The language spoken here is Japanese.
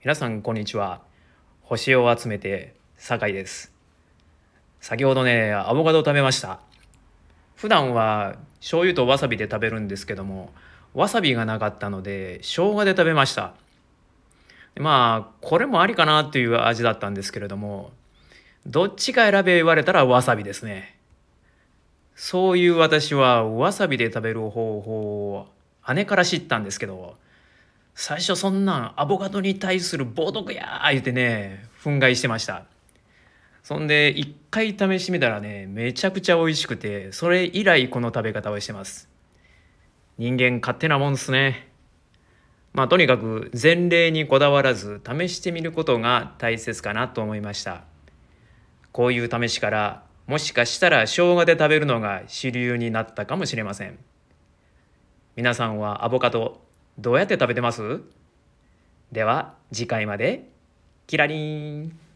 皆さんこんにちは。星を集めて酒井です。先ほどねアボカドを食べました。普段は醤油とわさびで食べるんですけどもわさびがなかったので生姜で食べました。まあこれもありかなっていう味だったんですけれどもどっちか選べ言われたらわさびですね。そういう私はわさびで食べる方法を姉から知ったんですけど最初そんなんアボカドに対する冒涜やー言ってね憤慨してました。そんで一回試してみたらねめちゃくちゃ美味しくてそれ以来この食べ方をしてます。人間勝手なもんですね。まあとにかく前例にこだわらず試してみることが大切かなと思いました。こういう試しからもしかしたら生姜で食べるのが主流になったかもしれません。皆さんはアボカドどうやって食べてます？では次回まで。キラリン。